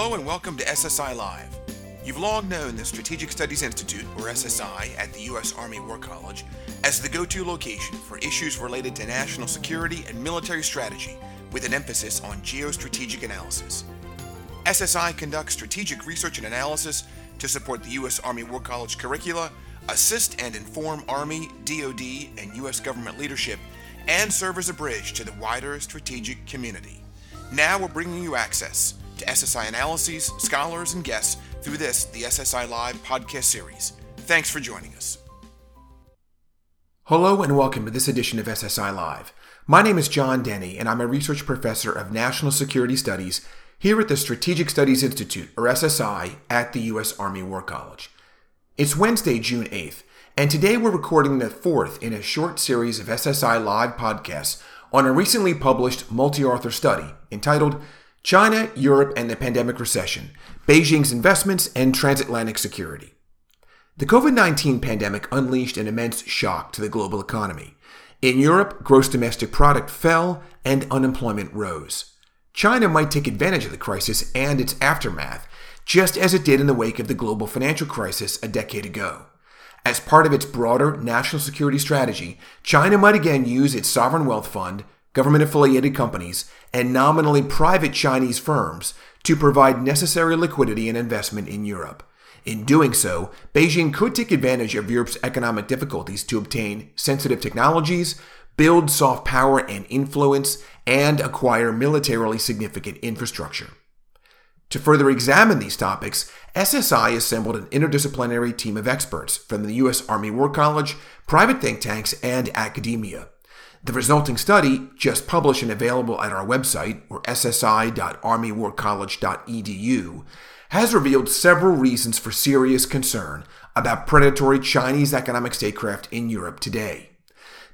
Hello and welcome to SSI Live. You've long known the Strategic Studies Institute, or SSI, at the U.S. Army War College as the go to location for issues related to national security and military strategy, with an emphasis on geostrategic analysis. SSI conducts strategic research and analysis to support the U.S. Army War College curricula, assist and inform Army, DoD, and U.S. government leadership, and serve as a bridge to the wider strategic community. Now we're bringing you access to SSI analyses, scholars, and guests through this, the SSI Live podcast series. Thanks for joining us. Hello, and welcome to this edition of SSI Live. My name is John Deni, and I'm a research professor of national security studies here at the Strategic Studies Institute, or SSI, at the U.S. Army War College. It's Wednesday, June 8th, and today we're recording the fourth in a short series of SSI Live podcasts on a recently published multi author study entitled China, Europe, and the Pandemic Recession Beijing's Investments and Transatlantic Security. The COVID 19 pandemic unleashed an immense shock to the global economy. In Europe, gross domestic product fell and unemployment rose. China might take advantage of the crisis and its aftermath, just as it did in the wake of the global financial crisis a decade ago. As part of its broader national security strategy, China might again use its sovereign wealth fund, government affiliated companies, and nominally private Chinese firms to provide necessary liquidity and investment in Europe. In doing so, Beijing could take advantage of Europe's economic difficulties to obtain sensitive technologies, build soft power and influence, and acquire militarily significant infrastructure. To further examine these topics, SSI assembled an interdisciplinary team of experts from the U.S. Army War College, private think tanks, and academia. The resulting study, just published and available at our website, or ssi.armywarcollege.edu, has revealed several reasons for serious concern about predatory Chinese economic statecraft in Europe today.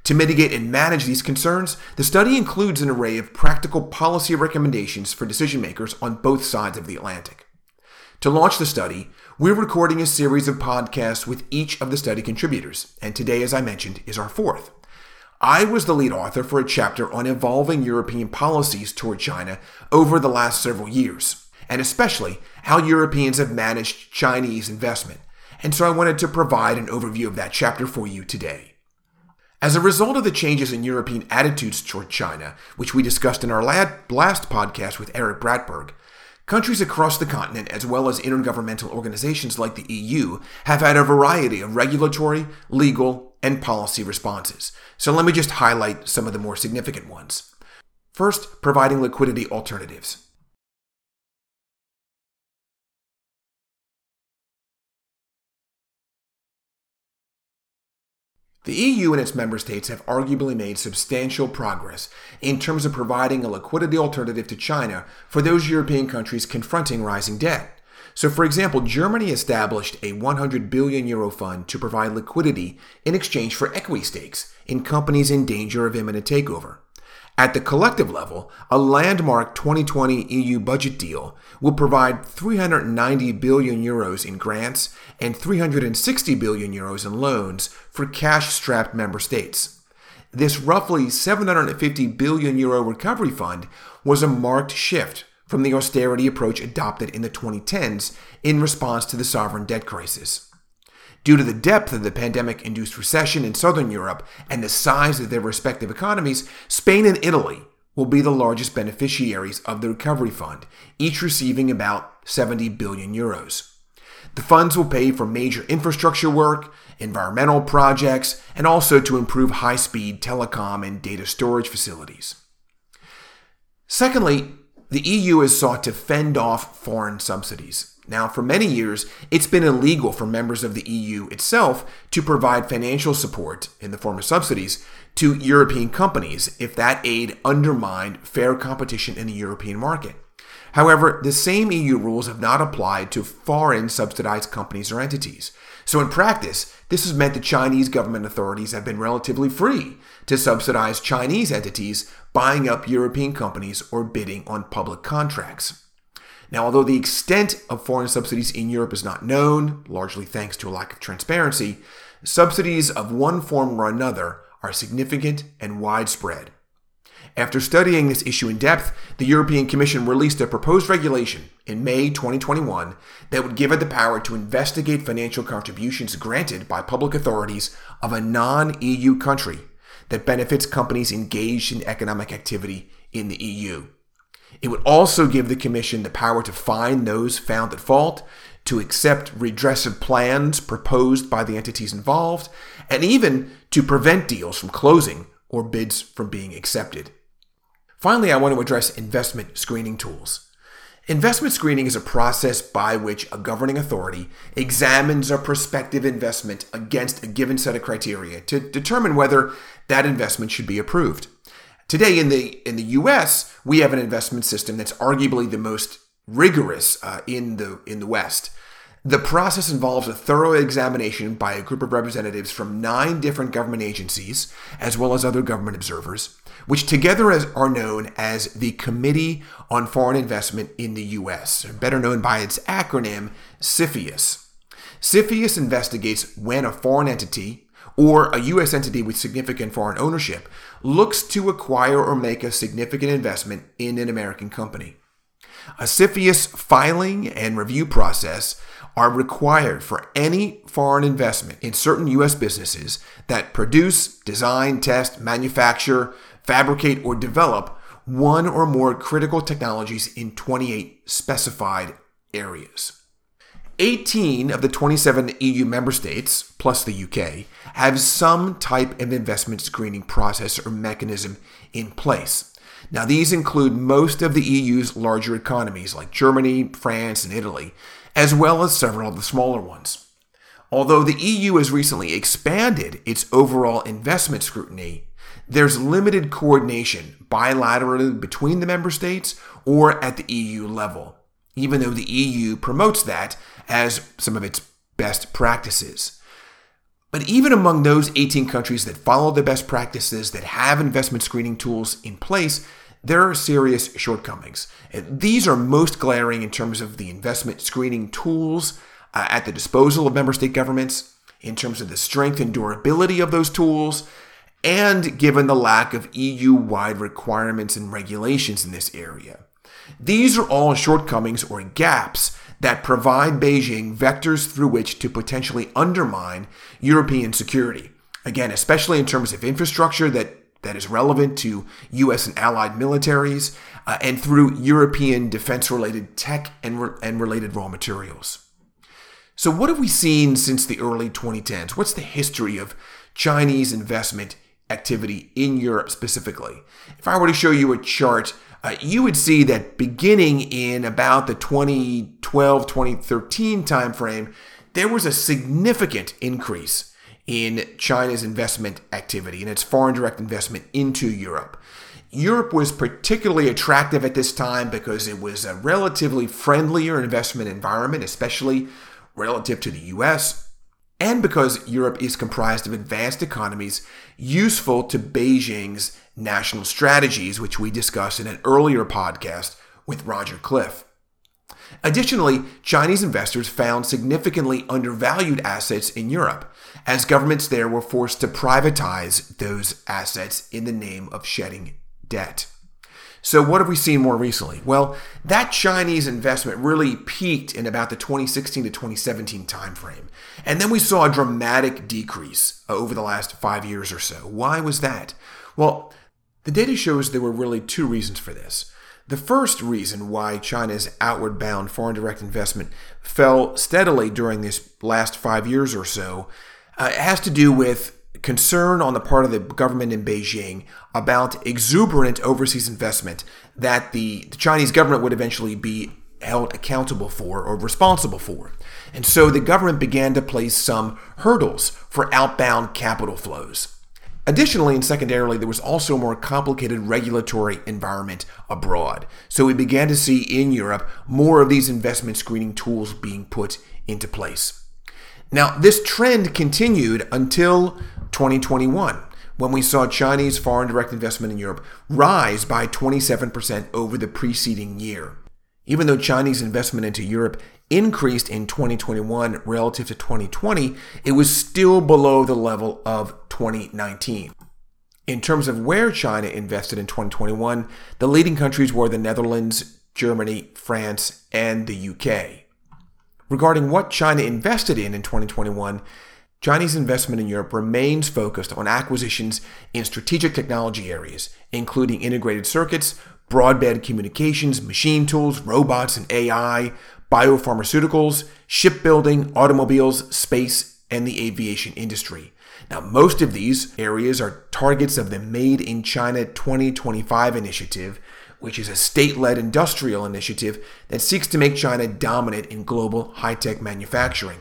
To mitigate and manage these concerns, the study includes an array of practical policy recommendations for decision makers on both sides of the Atlantic. To launch the study, we're recording a series of podcasts with each of the study contributors, and today, as I mentioned, is our fourth. I was the lead author for a chapter on evolving European policies toward China over the last several years, and especially how Europeans have managed Chinese investment. And so I wanted to provide an overview of that chapter for you today. As a result of the changes in European attitudes toward China, which we discussed in our last podcast with Erik Brattberg, countries across the continent, as well as intergovernmental organizations like the EU, have had a variety of regulatory, legal, and policy responses. So let me just highlight some of the more significant ones. First, providing liquidity alternatives. The EU and its member states have arguably made substantial progress in terms of providing a liquidity alternative to China for those European countries confronting rising debt. So, for example, Germany established a 100 billion euro fund to provide liquidity in exchange for equity stakes in companies in danger of imminent takeover. At the collective level, a landmark 2020 EU budget deal will provide 390 billion euros in grants and 360 billion euros in loans for cash strapped member states. This roughly 750 billion euro recovery fund was a marked shift from the austerity approach adopted in the 2010s in response to the sovereign debt crisis. Due to the depth of the pandemic induced recession in Southern Europe and the size of their respective economies, Spain and Italy will be the largest beneficiaries of the recovery fund, each receiving about 70 billion euros. The funds will pay for major infrastructure work, environmental projects, and also to improve high speed telecom and data storage facilities. Secondly, the EU has sought to fend off foreign subsidies. Now, for many years, it's been illegal for members of the EU itself to provide financial support in the form of subsidies to European companies if that aid undermined fair competition in the European market. However, the same EU rules have not applied to foreign subsidized companies or entities. So, in practice, this has meant the Chinese government authorities have been relatively free to subsidize Chinese entities buying up European companies or bidding on public contracts. Now, although the extent of foreign subsidies in Europe is not known, largely thanks to a lack of transparency, subsidies of one form or another are significant and widespread. After studying this issue in depth, the European Commission released a proposed regulation in May 2021 that would give it the power to investigate financial contributions granted by public authorities of a non EU country that benefits companies engaged in economic activity in the EU. It would also give the Commission the power to fine those found at fault, to accept redressive plans proposed by the entities involved, and even to prevent deals from closing or bids from being accepted. Finally, I want to address investment screening tools. Investment screening is a process by which a governing authority examines a prospective investment against a given set of criteria to determine whether that investment should be approved. Today in the in the US, we have an investment system that's arguably the most rigorous uh, in the in the West. The process involves a thorough examination by a group of representatives from nine different government agencies, as well as other government observers, which together as, are known as the Committee on Foreign Investment in the U.S., better known by its acronym CFIUS. CFIUS investigates when a foreign entity or a U.S. entity with significant foreign ownership looks to acquire or make a significant investment in an American company. A CFIUS filing and review process are required for any foreign investment in certain U.S. businesses that produce, design, test, manufacture, fabricate, or develop one or more critical technologies in 28 specified areas. 18 of the 27 EU member states, plus the UK, have some type of investment screening process or mechanism in place. Now, these include most of the EU's larger economies like Germany, France, and Italy, as well as several of the smaller ones. Although the EU has recently expanded its overall investment scrutiny, there's limited coordination bilaterally between the member states or at the EU level, even though the EU promotes that as some of its best practices. But even among those 18 countries that follow the best practices that have investment screening tools in place, there are serious shortcomings. These are most glaring in terms of the investment screening tools uh, at the disposal of member state governments, in terms of the strength and durability of those tools, and given the lack of EU wide requirements and regulations in this area. These are all shortcomings or gaps that provide Beijing vectors through which to potentially undermine European security. Again, especially in terms of infrastructure that that is relevant to U.S. and allied militaries, uh, and through European defense related tech and, re- and related raw materials. So, what have we seen since the early 2010s? What's the history of Chinese investment activity in Europe specifically? If I were to show you a chart, uh, you would see that beginning in about the 2012 2013 timeframe, there was a significant increase in China's investment activity and its foreign direct investment into Europe. Europe was particularly attractive at this time because it was a relatively friendlier investment environment, especially relative to the US, and because Europe is comprised of advanced economies useful to Beijing's national strategies, which we discussed in an earlier podcast with Roger Cliff. Additionally, Chinese investors found significantly undervalued assets in Europe, as governments there were forced to privatize those assets in the name of shedding debt. So, what have we seen more recently? Well, that Chinese investment really peaked in about the 2016 to 2017 timeframe. And then we saw a dramatic decrease over the last five years or so. Why was that? Well, the data shows there were really two reasons for this. The first reason why China's outward bound foreign direct investment fell steadily during this last five years or so uh, has to do with concern on the part of the government in Beijing about exuberant overseas investment that the, the Chinese government would eventually be held accountable for or responsible for. And so the government began to place some hurdles for outbound capital flows. Additionally, and secondarily, there was also a more complicated regulatory environment abroad. So we began to see in Europe more of these investment screening tools being put into place. Now, this trend continued until 2021, when we saw Chinese foreign direct investment in Europe rise by 27% over the preceding year. Even though Chinese investment into Europe increased in 2021 relative to 2020, it was still below the level of 2019. In terms of where China invested in 2021, the leading countries were the Netherlands, Germany, France, and the UK. Regarding what China invested in in 2021, Chinese investment in Europe remains focused on acquisitions in strategic technology areas, including integrated circuits, broadband communications, machine tools, robots and AI, biopharmaceuticals, shipbuilding, automobiles, space, and the aviation industry. Now, most of these areas are targets of the Made in China 2025 initiative, which is a state led industrial initiative that seeks to make China dominant in global high tech manufacturing.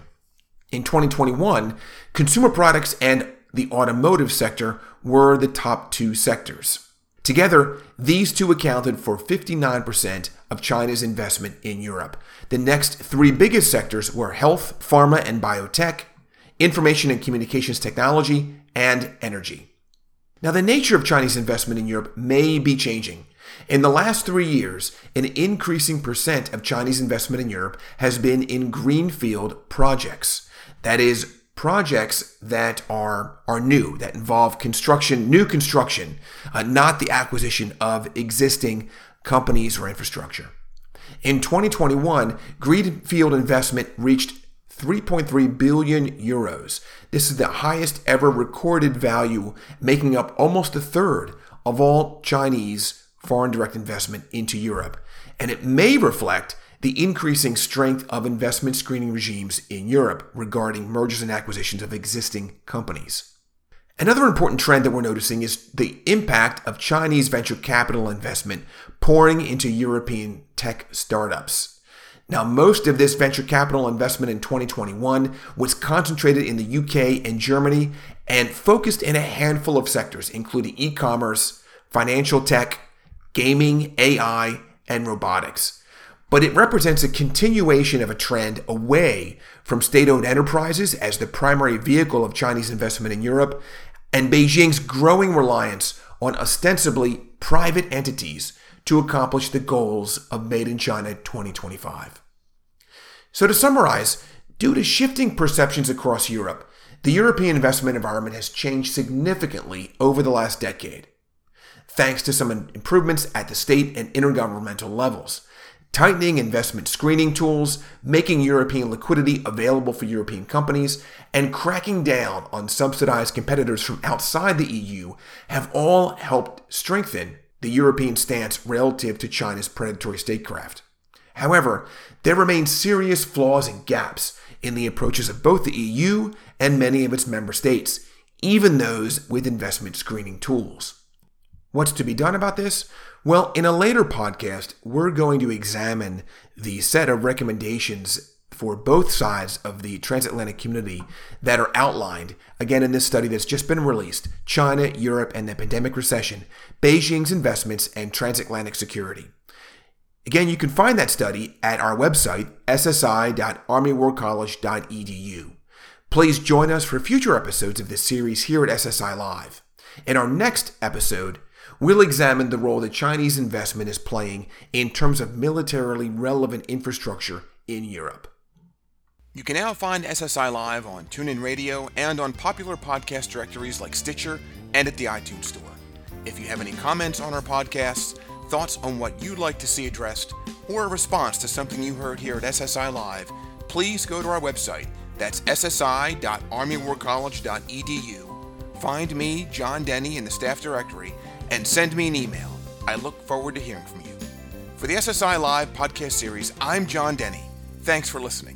In 2021, consumer products and the automotive sector were the top two sectors. Together, these two accounted for 59% of China's investment in Europe. The next three biggest sectors were health, pharma and biotech, information and communications technology, and energy. Now, the nature of Chinese investment in Europe may be changing. In the last three years, an increasing percent of Chinese investment in Europe has been in greenfield projects. That is, projects that are, are new, that involve construction, new construction, uh, not the acquisition of existing companies or infrastructure. In 2021, greenfield investment reached 3.3 billion euros. This is the highest ever recorded value, making up almost a third of all Chinese foreign direct investment into Europe. And it may reflect the increasing strength of investment screening regimes in Europe regarding mergers and acquisitions of existing companies. Another important trend that we're noticing is the impact of Chinese venture capital investment pouring into European tech startups. Now, most of this venture capital investment in 2021 was concentrated in the UK and Germany and focused in a handful of sectors, including e commerce, financial tech, gaming, AI, and robotics. But it represents a continuation of a trend away from state owned enterprises as the primary vehicle of Chinese investment in Europe and Beijing's growing reliance on ostensibly private entities to accomplish the goals of Made in China 2025. So, to summarize, due to shifting perceptions across Europe, the European investment environment has changed significantly over the last decade. Thanks to some improvements at the state and intergovernmental levels, tightening investment screening tools, making European liquidity available for European companies, and cracking down on subsidized competitors from outside the EU have all helped strengthen the European stance relative to China's predatory statecraft. However, there remain serious flaws and gaps in the approaches of both the EU and many of its member states, even those with investment screening tools. What's to be done about this? Well, in a later podcast, we're going to examine the set of recommendations for both sides of the transatlantic community that are outlined again in this study that's just been released China, Europe, and the pandemic recession, Beijing's investments, and transatlantic security. Again, you can find that study at our website, ssi.armywarcollege.edu. Please join us for future episodes of this series here at SSI Live. In our next episode, we'll examine the role that Chinese investment is playing in terms of militarily relevant infrastructure in Europe. You can now find SSI Live on TuneIn Radio and on popular podcast directories like Stitcher and at the iTunes Store. If you have any comments on our podcasts, thoughts on what you'd like to see addressed, or a response to something you heard here at SSI Live, please go to our website. That's ssi.armywarcollege.edu. Find me, John Deni, in the staff directory, and send me an email. I look forward to hearing from you. For the SSI Live podcast series, I'm John Deni. Thanks for listening.